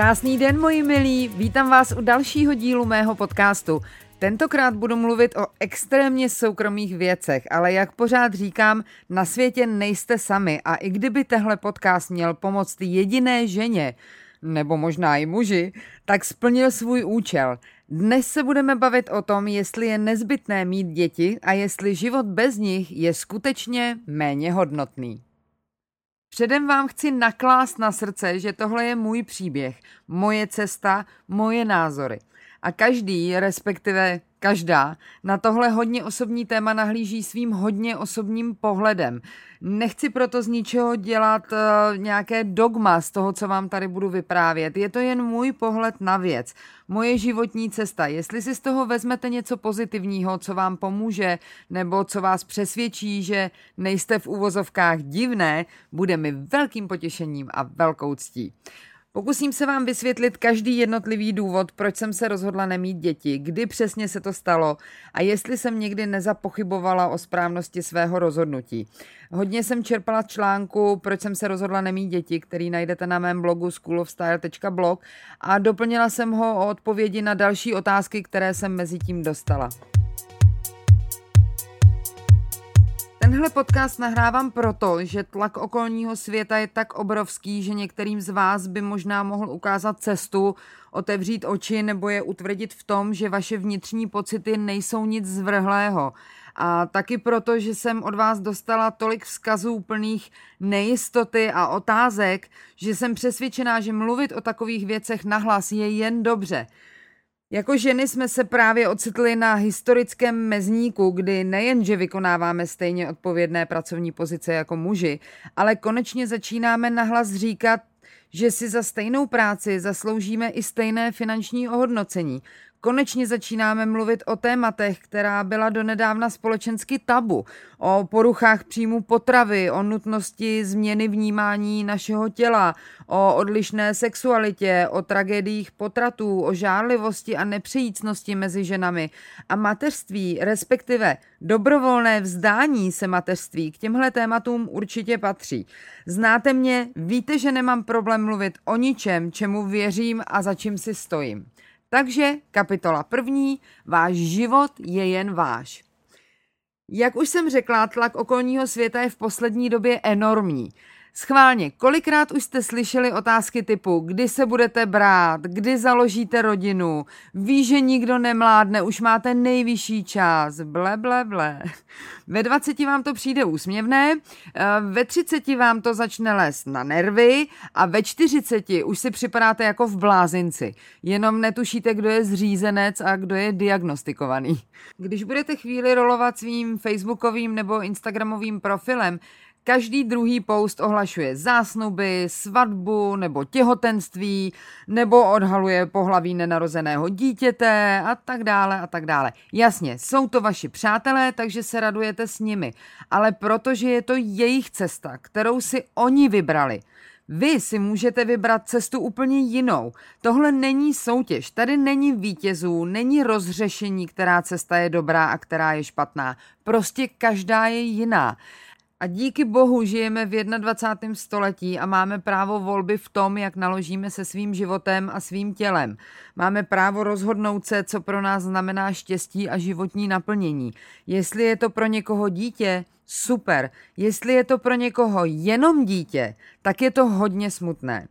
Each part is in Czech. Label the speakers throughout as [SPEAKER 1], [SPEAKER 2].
[SPEAKER 1] Krásný den, moji milí, vítám vás u dalšího dílu mého podcastu. Tentokrát budu mluvit o extrémně soukromých věcech, ale jak pořád říkám, na světě nejste sami a i kdyby tehle podcast měl pomoct jediné ženě, nebo možná i muži, tak splnil svůj účel. Dnes se budeme bavit o tom, jestli je nezbytné mít děti a jestli život bez nich je skutečně méně hodnotný. Předem vám chci naklást na srdce, že tohle je můj příběh, moje cesta, moje názory. A každý, respektive každá, na tohle hodně osobní téma nahlíží svým hodně osobním pohledem. Nechci proto z ničeho dělat uh, nějaké dogma z toho, co vám tady budu vyprávět. Je to jen můj pohled na věc, moje životní cesta. Jestli si z toho vezmete něco pozitivního, co vám pomůže, nebo co vás přesvědčí, že nejste v úvozovkách divné, bude mi velkým potěšením a velkou ctí. Pokusím se vám vysvětlit každý jednotlivý důvod, proč jsem se rozhodla nemít děti, kdy přesně se to stalo a jestli jsem někdy nezapochybovala o správnosti svého rozhodnutí. Hodně jsem čerpala článku, proč jsem se rozhodla nemít děti, který najdete na mém blogu schoolofstyle.blog a doplnila jsem ho o odpovědi na další otázky, které jsem mezi tím dostala. Tenhle podcast nahrávám proto, že tlak okolního světa je tak obrovský, že některým z vás by možná mohl ukázat cestu, otevřít oči nebo je utvrdit v tom, že vaše vnitřní pocity nejsou nic zvrhlého. A taky proto, že jsem od vás dostala tolik vzkazů plných nejistoty a otázek, že jsem přesvědčená, že mluvit o takových věcech nahlas je jen dobře. Jako ženy jsme se právě ocitli na historickém mezníku, kdy nejenže vykonáváme stejně odpovědné pracovní pozice jako muži, ale konečně začínáme nahlas říkat, že si za stejnou práci zasloužíme i stejné finanční ohodnocení. Konečně začínáme mluvit o tématech, která byla donedávna společensky tabu. O poruchách příjmu potravy, o nutnosti změny vnímání našeho těla, o odlišné sexualitě, o tragédiích potratů, o žárlivosti a nepřejícnosti mezi ženami. A mateřství, respektive dobrovolné vzdání se mateřství, k těmhle tématům určitě patří. Znáte mě, víte, že nemám problém mluvit o ničem, čemu věřím a za čím si stojím. Takže kapitola první, váš život je jen váš. Jak už jsem řekla, tlak okolního světa je v poslední době enormní. Schválně, kolikrát už jste slyšeli otázky typu, kdy se budete brát, kdy založíte rodinu, ví, že nikdo nemládne, už máte nejvyšší čas, ble, ble, ble. Ve 20 vám to přijde úsměvné, eh, ve 30 vám to začne lézt na nervy a ve 40 už si připadáte jako v blázinci. Jenom netušíte, kdo je zřízenec a kdo je diagnostikovaný. Když budete chvíli rolovat svým facebookovým nebo instagramovým profilem, Každý druhý post ohlašuje zásnuby, svatbu nebo těhotenství, nebo odhaluje pohlaví nenarozeného dítěte a tak dále a tak dále. Jasně, jsou to vaši přátelé, takže se radujete s nimi, ale protože je to jejich cesta, kterou si oni vybrali, vy si můžete vybrat cestu úplně jinou. Tohle není soutěž, tady není vítězů, není rozřešení, která cesta je dobrá a která je špatná. Prostě každá je jiná. A díky bohu žijeme v 21. století a máme právo volby v tom, jak naložíme se svým životem a svým tělem. Máme právo rozhodnout se, co pro nás znamená štěstí a životní naplnění. Jestli je to pro někoho dítě, super. Jestli je to pro někoho jenom dítě, tak je to hodně smutné.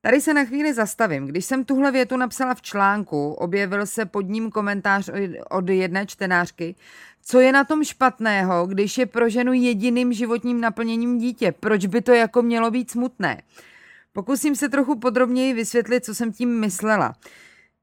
[SPEAKER 1] Tady se na chvíli zastavím. Když jsem tuhle větu napsala v článku, objevil se pod ním komentář od jedné čtenářky, co je na tom špatného, když je pro ženu jediným životním naplněním dítě? Proč by to jako mělo být smutné? Pokusím se trochu podrobněji vysvětlit, co jsem tím myslela.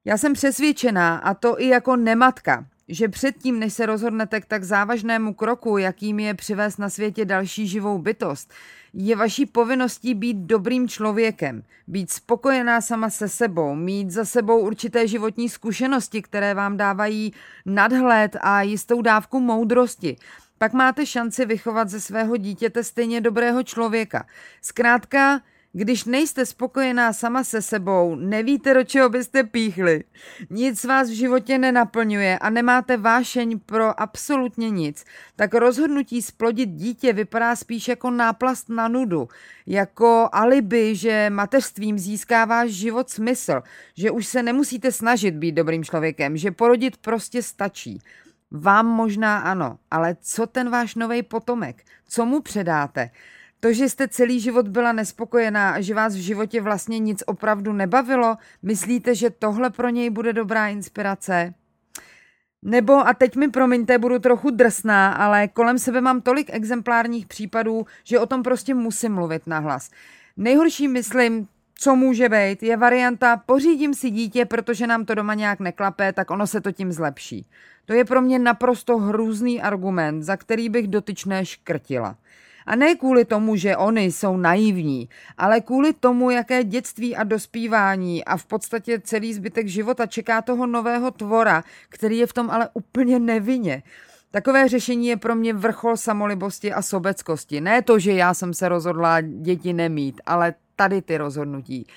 [SPEAKER 1] Já jsem přesvědčená, a to i jako nematka, že předtím, než se rozhodnete k tak závažnému kroku, jakým je přivést na světě další živou bytost, je vaší povinností být dobrým člověkem, být spokojená sama se sebou, mít za sebou určité životní zkušenosti, které vám dávají nadhled a jistou dávku moudrosti. Pak máte šanci vychovat ze svého dítěte stejně dobrého člověka. Zkrátka, když nejste spokojená sama se sebou, nevíte, do čeho byste píchli. Nic vás v životě nenaplňuje a nemáte vášeň pro absolutně nic, tak rozhodnutí splodit dítě vypadá spíš jako náplast na nudu, jako alibi, že mateřstvím získá váš život smysl, že už se nemusíte snažit být dobrým člověkem, že porodit prostě stačí. Vám možná ano, ale co ten váš nový potomek? Co mu předáte? To, že jste celý život byla nespokojená a že vás v životě vlastně nic opravdu nebavilo, myslíte, že tohle pro něj bude dobrá inspirace? Nebo, a teď mi promiňte, budu trochu drsná, ale kolem sebe mám tolik exemplárních případů, že o tom prostě musím mluvit nahlas. Nejhorší, myslím, co může být, je varianta pořídím si dítě, protože nám to doma nějak neklape, tak ono se to tím zlepší. To je pro mě naprosto hrůzný argument, za který bych dotyčné škrtila. A ne kvůli tomu, že oni jsou naivní, ale kvůli tomu, jaké dětství a dospívání a v podstatě celý zbytek života čeká toho nového tvora, který je v tom ale úplně nevinně. Takové řešení je pro mě vrchol samolibosti a sobeckosti. Ne to, že já jsem se rozhodla děti nemít, ale tady ty rozhodnutí.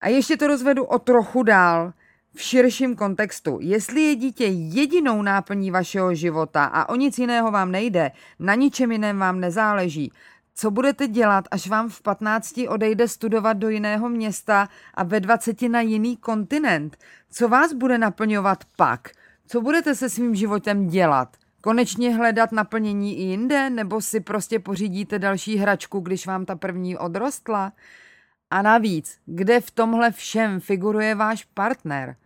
[SPEAKER 1] A ještě to rozvedu o trochu dál v širším kontextu. Jestli je dítě jedinou náplní vašeho života a o nic jiného vám nejde, na ničem jiném vám nezáleží, co budete dělat, až vám v 15 odejde studovat do jiného města a ve 20 na jiný kontinent? Co vás bude naplňovat pak? Co budete se svým životem dělat? Konečně hledat naplnění i jinde, nebo si prostě pořídíte další hračku, když vám ta první odrostla? A navíc, kde v tomhle všem figuruje váš partner?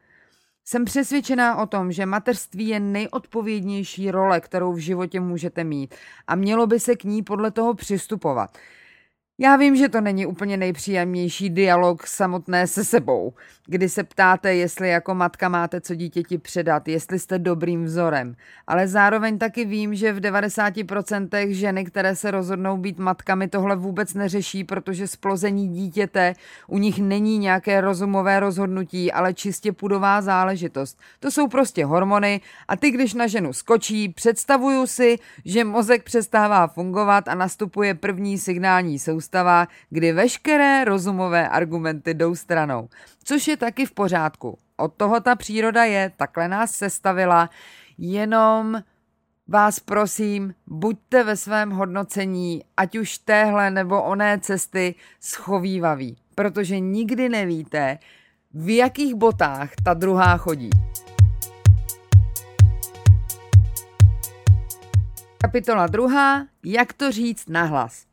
[SPEAKER 1] Jsem přesvědčená o tom, že mateřství je nejodpovědnější role, kterou v životě můžete mít a mělo by se k ní podle toho přistupovat. Já vím, že to není úplně nejpříjemnější dialog samotné se sebou, kdy se ptáte, jestli jako matka máte co dítěti předat, jestli jste dobrým vzorem. Ale zároveň taky vím, že v 90% ženy, které se rozhodnou být matkami, tohle vůbec neřeší, protože splození dítěte u nich není nějaké rozumové rozhodnutí, ale čistě pudová záležitost. To jsou prostě hormony a ty, když na ženu skočí, představuju si, že mozek přestává fungovat a nastupuje první signální soustava soustava, kdy veškeré rozumové argumenty jdou stranou. Což je taky v pořádku. Od toho ta příroda je, takhle nás sestavila, jenom vás prosím, buďte ve svém hodnocení, ať už téhle nebo oné cesty, schovývaví, protože nikdy nevíte, v jakých botách ta druhá chodí. Kapitola druhá. Jak to říct nahlas?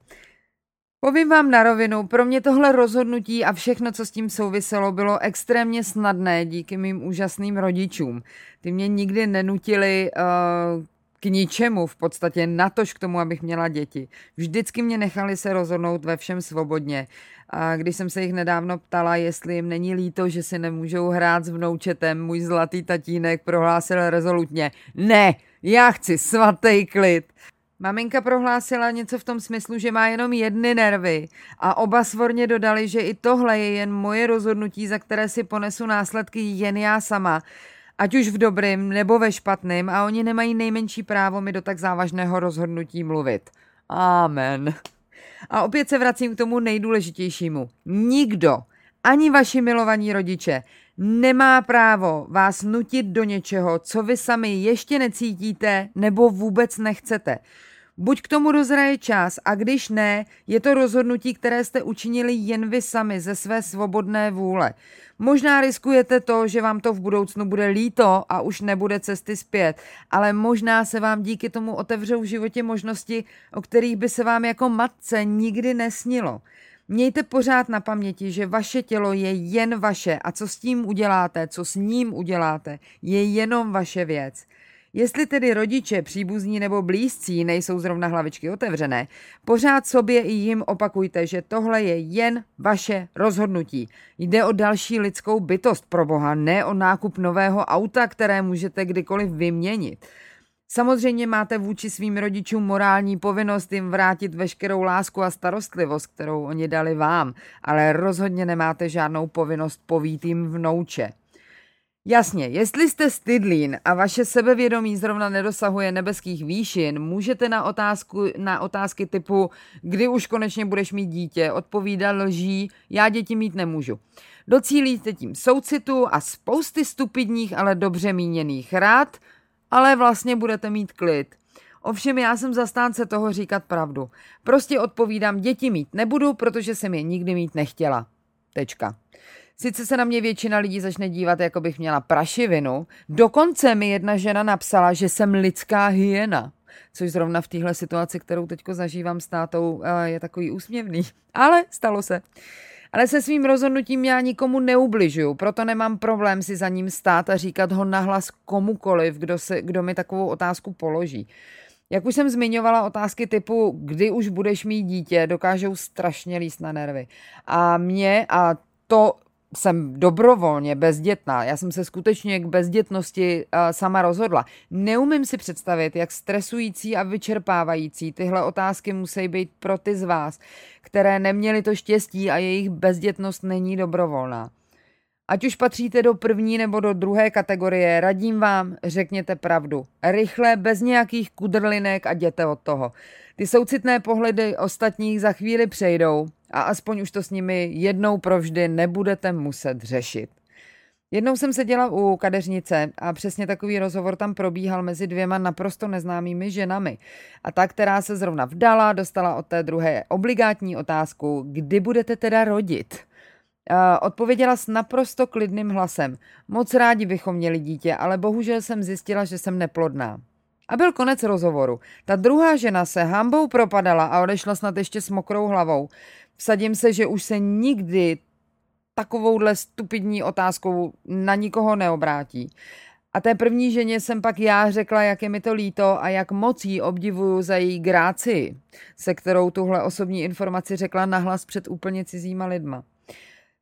[SPEAKER 1] Povím vám na rovinu, pro mě tohle rozhodnutí a všechno, co s tím souviselo, bylo extrémně snadné díky mým úžasným rodičům. Ty mě nikdy nenutili uh, k ničemu, v podstatě natož k tomu, abych měla děti. Vždycky mě nechali se rozhodnout ve všem svobodně. A když jsem se jich nedávno ptala, jestli jim není líto, že si nemůžou hrát s vnoučetem, můj zlatý tatínek prohlásil rezolutně, ne, já chci svatý klid. Maminka prohlásila něco v tom smyslu, že má jenom jedny nervy a oba svorně dodali, že i tohle je jen moje rozhodnutí, za které si ponesu následky jen já sama, ať už v dobrým nebo ve špatným a oni nemají nejmenší právo mi do tak závažného rozhodnutí mluvit. Amen. A opět se vracím k tomu nejdůležitějšímu. Nikdo, ani vaši milovaní rodiče, nemá právo vás nutit do něčeho, co vy sami ještě necítíte nebo vůbec nechcete. Buď k tomu dozraje čas a když ne, je to rozhodnutí, které jste učinili jen vy sami ze své svobodné vůle. Možná riskujete to, že vám to v budoucnu bude líto a už nebude cesty zpět, ale možná se vám díky tomu otevřou v životě možnosti, o kterých by se vám jako matce nikdy nesnilo. Mějte pořád na paměti, že vaše tělo je jen vaše a co s tím uděláte, co s ním uděláte, je jenom vaše věc. Jestli tedy rodiče, příbuzní nebo blízcí nejsou zrovna hlavičky otevřené, pořád sobě i jim opakujte, že tohle je jen vaše rozhodnutí. Jde o další lidskou bytost pro Boha, ne o nákup nového auta, které můžete kdykoliv vyměnit. Samozřejmě máte vůči svým rodičům morální povinnost jim vrátit veškerou lásku a starostlivost, kterou oni dali vám, ale rozhodně nemáte žádnou povinnost povít jim vnouče. Jasně, jestli jste stydlín a vaše sebevědomí zrovna nedosahuje nebeských výšin, můžete na, otázku, na otázky typu kdy už konečně budeš mít dítě odpovídat lží, já děti mít nemůžu. Docílíte tím soucitu a spousty stupidních, ale dobře míněných rád, ale vlastně budete mít klid. Ovšem já jsem zastánce toho říkat pravdu. Prostě odpovídám, děti mít nebudu, protože jsem je nikdy mít nechtěla. Tečka. Sice se na mě většina lidí začne dívat, jako bych měla prašivinu, dokonce mi jedna žena napsala, že jsem lidská hyena. Což zrovna v téhle situaci, kterou teď zažívám s tátou, eh, je takový úsměvný. Ale stalo se. Ale se svým rozhodnutím já nikomu neubližuju, proto nemám problém si za ním stát a říkat ho nahlas komukoliv, kdo, se, kdo mi takovou otázku položí. Jak už jsem zmiňovala, otázky typu, kdy už budeš mít dítě, dokážou strašně líst na nervy. A mě, a to jsem dobrovolně bezdětná. Já jsem se skutečně k bezdětnosti uh, sama rozhodla. Neumím si představit, jak stresující a vyčerpávající tyhle otázky musí být pro ty z vás, které neměli to štěstí a jejich bezdětnost není dobrovolná. Ať už patříte do první nebo do druhé kategorie, radím vám, řekněte pravdu. Rychle, bez nějakých kudrlinek a jděte od toho. Ty soucitné pohledy ostatních za chvíli přejdou a aspoň už to s nimi jednou provždy nebudete muset řešit. Jednou jsem seděla u kadeřnice a přesně takový rozhovor tam probíhal mezi dvěma naprosto neznámými ženami. A ta, která se zrovna vdala, dostala od té druhé obligátní otázku, kdy budete teda rodit. Odpověděla s naprosto klidným hlasem. Moc rádi bychom měli dítě, ale bohužel jsem zjistila, že jsem neplodná. A byl konec rozhovoru. Ta druhá žena se hambou propadala a odešla snad ještě s mokrou hlavou. Vsadím se, že už se nikdy takovouhle stupidní otázkou na nikoho neobrátí. A té první ženě jsem pak já řekla, jak je mi to líto a jak moc jí obdivuju za její gráci, se kterou tuhle osobní informaci řekla nahlas před úplně cizíma lidma.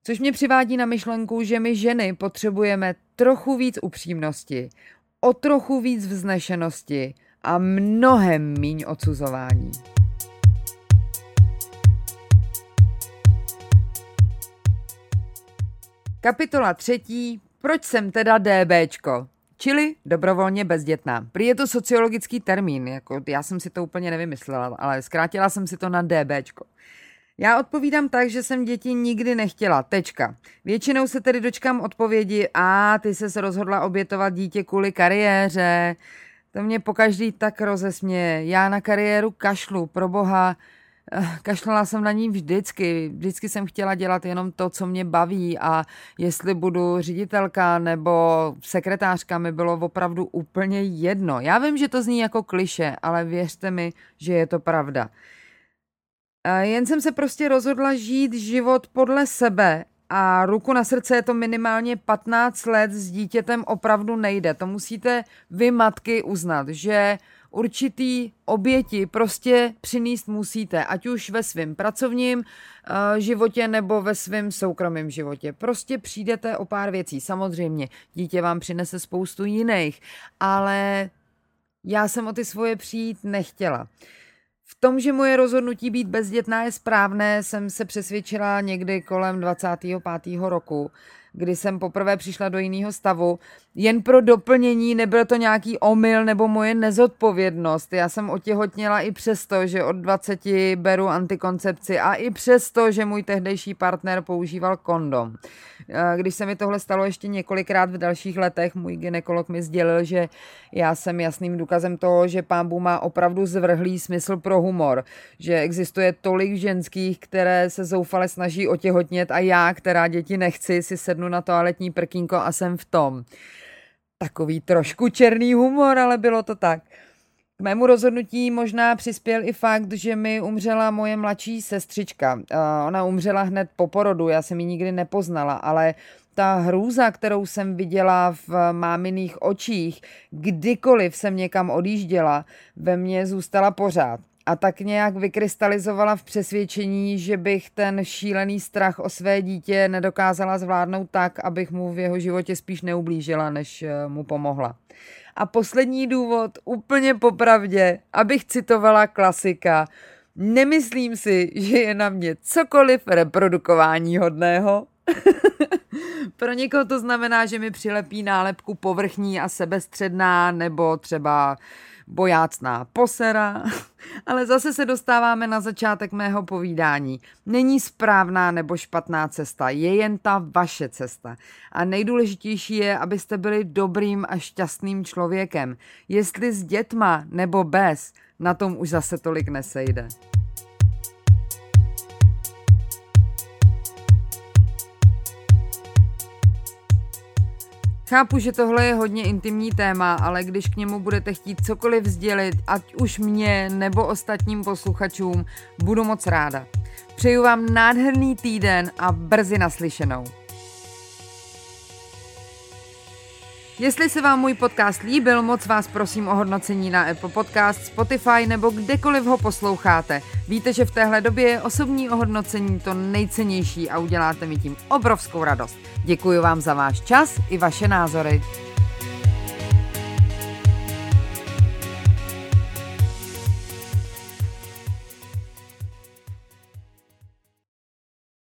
[SPEAKER 1] Což mě přivádí na myšlenku, že my ženy potřebujeme trochu víc upřímnosti, o trochu víc vznešenosti a mnohem míň odsuzování. Kapitola třetí. Proč jsem teda DBčko? Čili dobrovolně bezdětná. Prý je to sociologický termín, jako já jsem si to úplně nevymyslela, ale zkrátila jsem si to na DBčko. Já odpovídám tak, že jsem děti nikdy nechtěla. Tečka. Většinou se tedy dočkám odpovědi, a ty se rozhodla obětovat dítě kvůli kariéře. To mě pokaždý tak rozesměje. Já na kariéru kašlu, pro boha. Eh, kašlala jsem na ní vždycky. Vždycky jsem chtěla dělat jenom to, co mě baví a jestli budu ředitelka nebo sekretářka, mi bylo opravdu úplně jedno. Já vím, že to zní jako kliše, ale věřte mi, že je to pravda. Jen jsem se prostě rozhodla žít život podle sebe a ruku na srdce je to minimálně 15 let s dítětem opravdu nejde. To musíte vy matky uznat, že určitý oběti prostě přinést musíte, ať už ve svém pracovním uh, životě nebo ve svém soukromém životě. Prostě přijdete o pár věcí. Samozřejmě, dítě vám přinese spoustu jiných, ale já jsem o ty svoje přijít nechtěla. Uh, v tom, že moje rozhodnutí být bezdětná je správné, jsem se přesvědčila někdy kolem 25. roku. Kdy jsem poprvé přišla do jiného stavu. Jen pro doplnění, nebyl to nějaký omyl nebo moje nezodpovědnost. Já jsem otěhotněla i přesto, že od 20 beru antikoncepci a i přesto, že můj tehdejší partner používal kondom. Když se mi tohle stalo ještě několikrát v dalších letech, můj ginekolog mi sdělil, že já jsem jasným důkazem toho, že pán Bu má opravdu zvrhlý smysl pro humor, že existuje tolik ženských, které se zoufale snaží otěhotnět a já, která děti nechci, si sednu na toaletní prkínko a jsem v tom. Takový trošku černý humor, ale bylo to tak. K mému rozhodnutí možná přispěl i fakt, že mi umřela moje mladší sestřička. Ona umřela hned po porodu, já jsem ji nikdy nepoznala, ale ta hrůza, kterou jsem viděla v máminých očích, kdykoliv jsem někam odjížděla, ve mně zůstala pořád. A tak nějak vykrystalizovala v přesvědčení, že bych ten šílený strach o své dítě nedokázala zvládnout tak, abych mu v jeho životě spíš neublížila, než eh, mu pomohla. A poslední důvod, úplně popravdě, abych citovala klasika, nemyslím si, že je na mě cokoliv reprodukování hodného. Pro někoho to znamená, že mi přilepí nálepku povrchní a sebestředná nebo třeba bojácná posera, ale zase se dostáváme na začátek mého povídání. Není správná nebo špatná cesta, je jen ta vaše cesta. A nejdůležitější je, abyste byli dobrým a šťastným člověkem. Jestli s dětma nebo bez, na tom už zase tolik nesejde. Chápu, že tohle je hodně intimní téma, ale když k němu budete chtít cokoliv sdělit, ať už mě nebo ostatním posluchačům, budu moc ráda. Přeju vám nádherný týden a brzy naslyšenou. Jestli se vám můj podcast líbil, moc vás prosím o hodnocení na Apple Podcast, Spotify nebo kdekoliv ho posloucháte. Víte, že v téhle době je osobní ohodnocení to nejcennější a uděláte mi tím obrovskou radost. Děkuji vám za váš čas i vaše názory.